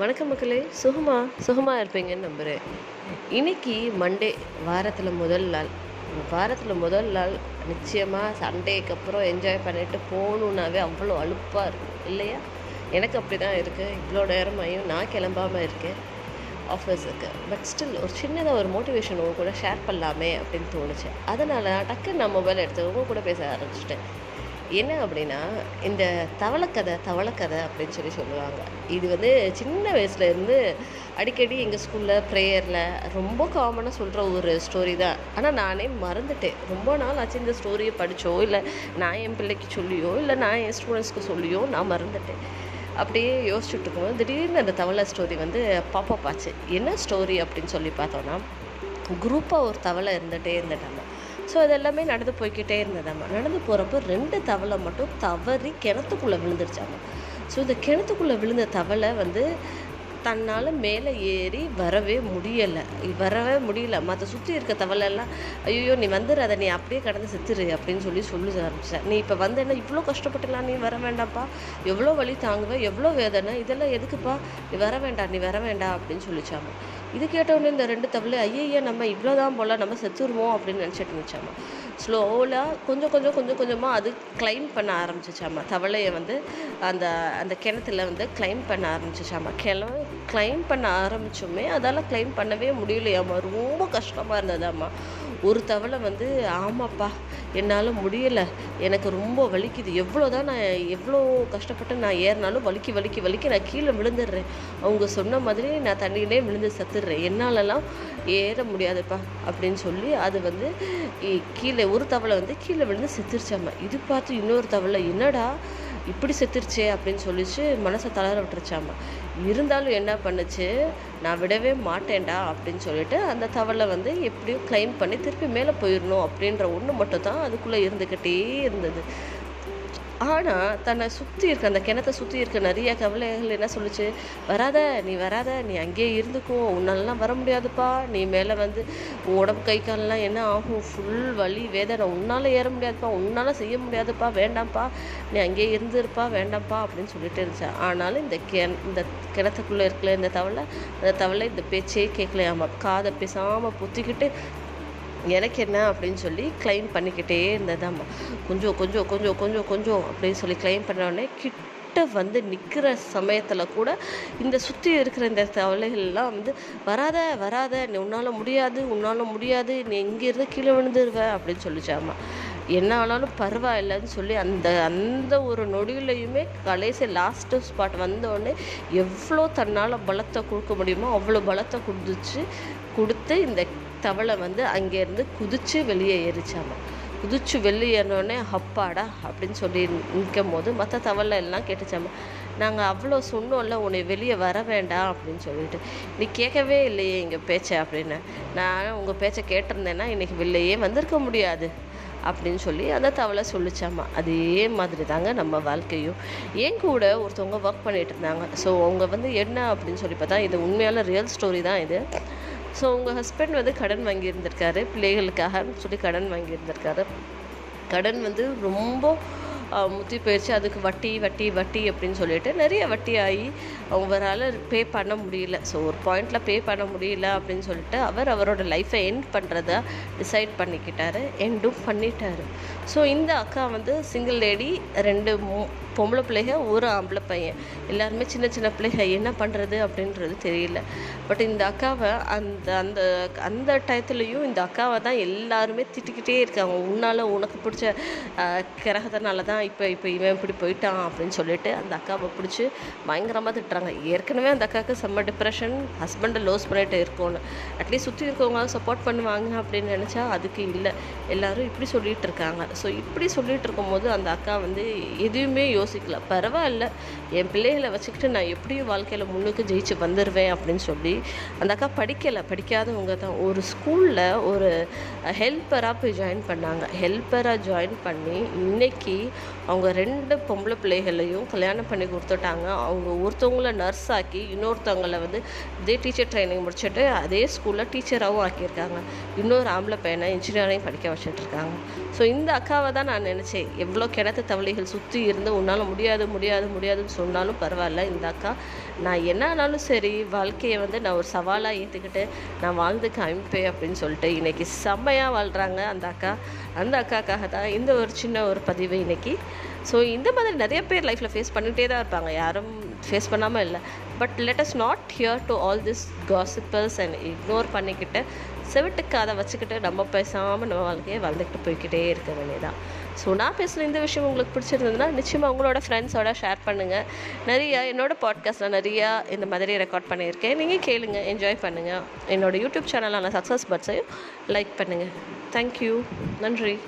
வணக்கம் மக்களே. சுகமா? சுகமாக இருப்பீங்கன்னு நம்புகிறேன் இன்னைக்கு மண்டே வாரத்தில் முதல் நாள். வாரத்தில் முதல் நாள் நிச்சயமாக சண்டேக்கு அப்புறம் என்ஜாய் பண்ணிட்டு போகணுன்னாவே அவ்வளோ அழுப்பாக இருக்கும் இல்லையா? எனக்கு அப்படி தான் இருக்குது இவ்வளோ நேரமாயும் நான் கிளம்பாமல் இருக்கேன். ஆஃபீஸுக்கு பட் ஸ்டில் ஒரு சின்னதாக ஒரு மோட்டிவேஷன் உங்க கூட ஷேர் பண்ணலாமே அப்படின்னு தோணுச்சு. அதனால் நான் டக்குன்னு நான் மொபைல் எடுத்து உங்க கூட பேச ஆரம்பிச்சிட்டேன். என்ன அப்படின்னா இந்த தவளைக்கதை தவளைக்கதை அப்படின்னு சொல்லி சொல்லுவாங்க. இது வந்து சின்ன வயசுலேருந்து அடிக்கடி எங்கள் ஸ்கூலில் ப்ரேயரில் ரொம்ப காமனாக சொல்கிற ஒரு ஸ்டோரி தான். ஆனால் நானே மறந்துட்டேன். ரொம்ப நாள் ஆச்சு இந்த ஸ்டோரியை படித்தோ இல்லை நான் என் பிள்ளைக்கு சொல்லியோ இல்லை நான் என் ஸ்டூடெண்ட்ஸ்க்கு சொல்லியோ நான் மறந்துட்டேன். அப்படியே யோசிச்சுட்டு இருக்கும்போது திடீர்னு அந்த தவளை ஸ்டோரி வந்து பாப்பா பாச்சு என்ன ஸ்டோரி அப்படின்னு சொல்லி பார்த்தோன்னா குரூப்பாக ஒரு தவளை இருந்துகிட்டே இருந்துட்டாங்க. ஸோ அது எல்லாமே நடந்து போய்க்கிட்டே இருந்ததாம்மா நடந்து போகிறப்போ ரெண்டு தவளை மட்டும் தவறி கிணத்துக்குள்ளே விழுந்துருச்சாங்க ஸோ இந்த கிணத்துக்குள்ளே விழுந்த தவளை வந்து தன்னால் மேலே ஏறி வரவே முடியலை. வரவே முடியல. மற்ற சுற்றி இருக்க தவளைலாம் ஐயோ நீ வந்துடாத நீ அப்படியே கடந்து செத்துரு அப்படின்னு சொல்லி சொல்ல ஆரம்பிச்சேன் நீ இப்போ வந்தேன்னா இவ்வளோ கஷ்டப்பட்டுலாம் நீ வர வேண்டாம்ப்பா. எவ்வளோ வலி தாங்குவேன் எவ்வளோ வேதனை இதெல்லாம் எதுக்குப்பா? நீ வர வேண்டாம் நீ வர வேண்டாம் அப்படின்னு சொல்லிச்சாமா. இது கேட்டவுடனே இந்த ரெண்டு தவளை ஐயய்யா நம்ம இவ்வளோதான் போல் நம்ம செத்துருவோம் அப்படின்னு நினச்சிட்டு இருந்துச்சாமா. ஸ்லோலாக கொஞ்சம் கொஞ்சம் கொஞ்சம் கொஞ்சமாக அது கிளைம் பண்ண ஆரம்பிச்சிச்சாமா. தவளையை வந்து அந்த அந்த கிணத்துல வந்து கிளைம் பண்ண ஆரம்பிச்சிச்சாமா. கிள கிளைம் பண்ண ஆரம்பிச்சோமே அதால் கிளைம் பண்ணவே முடியலையாம்மா ரொம்ப கஷ்டமாக இருந்ததாம்மா ஒரு தவளை வந்து ஆமாப்பா என்னால் முடியலை. எனக்கு ரொம்ப வலிக்குது. எவ்வளோ தான் நான் எவ்வளோ கஷ்டப்பட்டு நான் ஏறினாலும் வலிக்கி வலிக்கி வலிக்கி நான் கீழே விழுந்துடுறேன். அவங்க சொன்ன மாதிரி நான் தண்ணியிலே விழுந்து சத்துடுறேன். என்னாலலாம் ஏற முடியாதுப்பா. அப்படின்னு சொல்லி அது வந்து கீழே ஒரு தவளை வந்து கீழே விழுந்து செத்துருச்சாம? இது பார்த்து இன்னொரு தவளை என்னடா இப்படி செத்துருச்சே? அப்படின்னு சொல்லிச்சு மனசை தளர விட்டுருச்சாம? இருந்தாலும் என்ன பண்ணுச்சு? நான் விடவே மாட்டேன்டா அப்படின்னு சொல்லிட்டு அந்த தவளை வந்து எப்படியும் கிளைம் பண்ணி திருப்பி மேலே போயிடணும் அப்படின்ற ஒன்று மட்டும் தான் அதுக்குள்ளே இருந்துக்கிட்டே இருந்தது. ஆனால் தன்னை சுற்றி இருக்க அந்த கிணத்தை சுற்றி இருக்க நிறைய கவலைகள் என்ன சொல்லுச்சு? வராத நீ வராத நீ அங்கேயே இருந்துக்கோ. உன்னாலலாம் வர முடியாதுப்பா. நீ மேலே வந்து உடம்பு கை கால்லாம் என்ன ஆகும்? ஃபுல் வலி வேதனை. உன்னால் ஏற முடியாதுப்பா. உன்னால் செய்ய முடியாதுப்பா. வேண்டாம்ப்பா. நீ அங்கேயே இருந்துருப்பா. வேண்டாம்ப்பா. அப்படின்னு சொல்லிட்டு இருந்துச்சு. ஆனாலும் இந்த கெ இந்த கிணத்துக்குள்ளே இருக்கல இந்த தவளை அந்த தவளை இந்த பேச்சே கேட்கலையாமா. காதை பேசாமல் புத்திக்கிட்டு எனக்கு என்ன அப்படின்னு சொல்லி கிளைம் பண்ணிக்கிட்டே இருந்ததாம்மா. கொஞ்சம் கொஞ்சம் கொஞ்சம் கொஞ்சம் கொஞ்சம் அப்படின்னு சொல்லி கிளைம் பண்ண உடனே கிட்ட வந்து நிற்கிற சமயத்தில் கூட இந்த சுற்றி இருக்கிற இந்த தவளைகள்லாம் வந்து வராத வராத நீ உன்னால் முடியாது உன்னால் முடியாது நீ இங்கேருந்து கீழே விழுந்துருவ அப்படின்னு சொல்லிச்சாம்மா. என்ன ஆனாலும் பரவாயில்லன்னு சொல்லி அந்த அந்த ஒரு நொடியிலையுமே கடைசி லாஸ்ட்டு ஸ்பாட் வந்தோடனே எவ்வளோ தன்னால் பலத்தை கொடுக்க முடியுமோ அவ்வளோ பலத்தை கொடுத்துச்சு கொடுத்து இந்த தவளை வந்து அங்கேருந்து குதிச்சு வெளியே ஏறிச்சாமா. குதிச்சு வெளியேறினோடனே அப்பாடா அப்படின்னு சொல்லி நிற்கும் போது மற்ற தவளை எல்லாம் கேட்டுச்சாம நாங்கள் அவ்வளோ சொன்னோம்ல உன்னை வெளியே வர வேண்டாம் அப்படின்னு சொல்லிட்டு. நீ கேட்கவே இல்லையே எங்கள் பேச்சை அப்படின்னு. நான் உங்கள் பேச்சை கேட்டிருந்தேன்னா இன்றைக்கி வெளியே வந்திருக்க முடியாது அப்படின்னு சொல்லி அந்த தவளை சொல்லிச்சாமா. அதே மாதிரி தாங்க நம்ம வாழ்க்கையும். என் கூட ஒருத்தவங்க ஒர்க் பண்ணிகிட்டு இருந்தாங்க. ஸோ அவங்க வந்து என்ன அப்படின்னு சொல்லி பார்த்தா இது உண்மையான ரியல் ஸ்டோரி தான் இது. ஸோ உங்கள் ஹஸ்பண்ட் வந்து கடன் வாங்கியிருந்திருக்காரு. பிள்ளைகளுக்காக சொல்லி கடன் வாங்கியிருந்திருக்காரு. கடன் வந்து ரொம்ப முத்தி போயிடுச்சு அதுக்கு வட்டி வட்டி வட்டி அப்படின்னு சொல்லிட்டு நிறைய வட்டி ஆகி அவரால் பே பண்ண முடியல. ஸோ ஒரு பாயிண்டில் பே பண்ண முடியல அப்படின்னு சொல்லிட்டு அவர் அவரோட லைஃப்பை எண்ட் பண்ணுறதா டிசைட் பண்ணிக்கிட்டாரு. எண்டும் பண்ணிட்டாரு. ஸோ இந்த அக்கா வந்து சிங்கிள் லேடி ரெண்டு மூ- பொம்பளை பிள்ளைங்க ஒரு ஆம்பளை பையன். எல்லாருமே சின்ன சின்ன பிள்ளைங்க என்ன பண்ணுறது அப்படின்றது தெரியல. பட் இந்த அக்காவை அந்த அந்த அந்த டயத்துலேயும் இந்த அக்காவை தான் எல்லாருமே திட்டிக்கிட்டே இருக்காங்க. உன்னால் உனக்கு பிடிச்ச கிரகத்தினால தான் இப்போ இப்போ இவன் இப்படி போயிட்டான் அப்படின்னு சொல்லிட்டு அந்த அக்காவை பிடிச்சி பயங்கரமாக திட்டுறாங்க. ஏற்கனவே அந்த அக்காவுக்கு செம்ம டிப்ரெஷன் ஹஸ்பண்டை லோஸ் பண்ணிட்டு இருக்கோன்னு. அட்லீஸ்ட் சுற்றி இருக்கவங்க சப்போர்ட் பண்ணுவாங்க அப்படின்னு நினச்சா அதுக்கு இல்லை. எல்லாரும் இப்படி சொல்லிகிட்டு இருக்காங்க. ஸோ இப்படி சொல்லிகிட்டு இருக்கும்போது அந்த அக்கா வந்து எதுவுமே யோசிக்கல. பரவாயில்ல. என் பிள்ளைகளை வச்சுக்கிட்டு நான் எப்படியும் வாழ்க்கையில் முன்னுக்கு ஜெயிச்சு வந்துடுவேன் அப்படின்னு சொல்லி அந்த அக்கா படிக்கலை. படிக்காதவங்க தான். ஒரு ஸ்கூலில் ஒரு ஹெல்ப்பராக போய் ஜாயின் பண்ணாங்க. ஹெல்ப்பராக ஜாயின் பண்ணி இன்னைக்கு அவங்க ரெண்டு பொம்பளை பிள்ளைகளையும் கல்யாணம் பண்ணி கொடுத்துட்டாங்க. அவங்க ஒருத்தவங்கள நர்ஸ் ஆக்கி இன்னொருத்தவங்களை வந்து இதே டீச்சர் ட்ரைனிங் முடிச்சுட்டு அதே ஸ்கூலில் டீச்சராகவும் ஆக்கியிருக்காங்க. இன்னொரு ஆம்பளை பையனை இன்ஜினியரிங் படிக்க வச்சுட்டு இருக்காங்க. ஸோ இந்த அக்காவை தான் நான் நினச்சேன். எவ்வளோ கிணத்து தவளைகள் சுற்றி இருந்து என்னால் முடியாது முடியாது முடியாதுன்னு சொன்னாலும் பரவாயில்ல இந்த அக்கா. நான் என்ன ஆனாலும் சரி வாழ்க்கையை வந்து நான் ஒரு சவாலாக ஏற்றுக்கிட்டு நான் வாழ்ந்து காமிப்பேன் அப்படின்னு சொல்லிட்டு இன்னைக்கு செம்மையாக வாழ்கிறாங்க அந்த அக்கா. அந்த அக்காக்காக தான் இந்த ஒரு சின்ன ஒரு பதிவு இன்னைக்கு. ஸோ இந்த மாதிரி நிறைய பேர் லைஃப்பில் ஃபேஸ் பண்ணிகிட்டே தான் இருப்பாங்க. யாரும் ஃபேஸ் பண்ணாமல் இல்லை. But let us not hear to all this gossipers and ignore பண்ணிக்கிட்டு செவிட்டுக்கு அதை வச்சுக்கிட்டு நம்ம பேசாமல் நம்ம வாழ்க்கையை வளர்ந்துக்கிட்டு போய்க்கிட்டே இருக்க வேண்டியதான் ஸோ நான் பேசுகிற இந்த விஷயம் உங்களுக்கு பிடிச்சிருந்ததுன்னா நிச்சயமாக உங்களோட ஃப்ரெண்ட்ஸோட ஷேர் பண்ணுங்கள் நிறையா என்னோடய பாட்காஸ்ட்டில் நிறையா இந்த மாதிரி ரெக்கார்ட் பண்ணியிருக்கேன். நீங்கள் கேளுங்க என்ஜாய் பண்ணுங்கள் என்னோடய யூடியூப் சேனலான சக்ஸஸ் பட்ஸையும் லைக் பண்ணுங்கள் தேங்க்யூ நன்றி.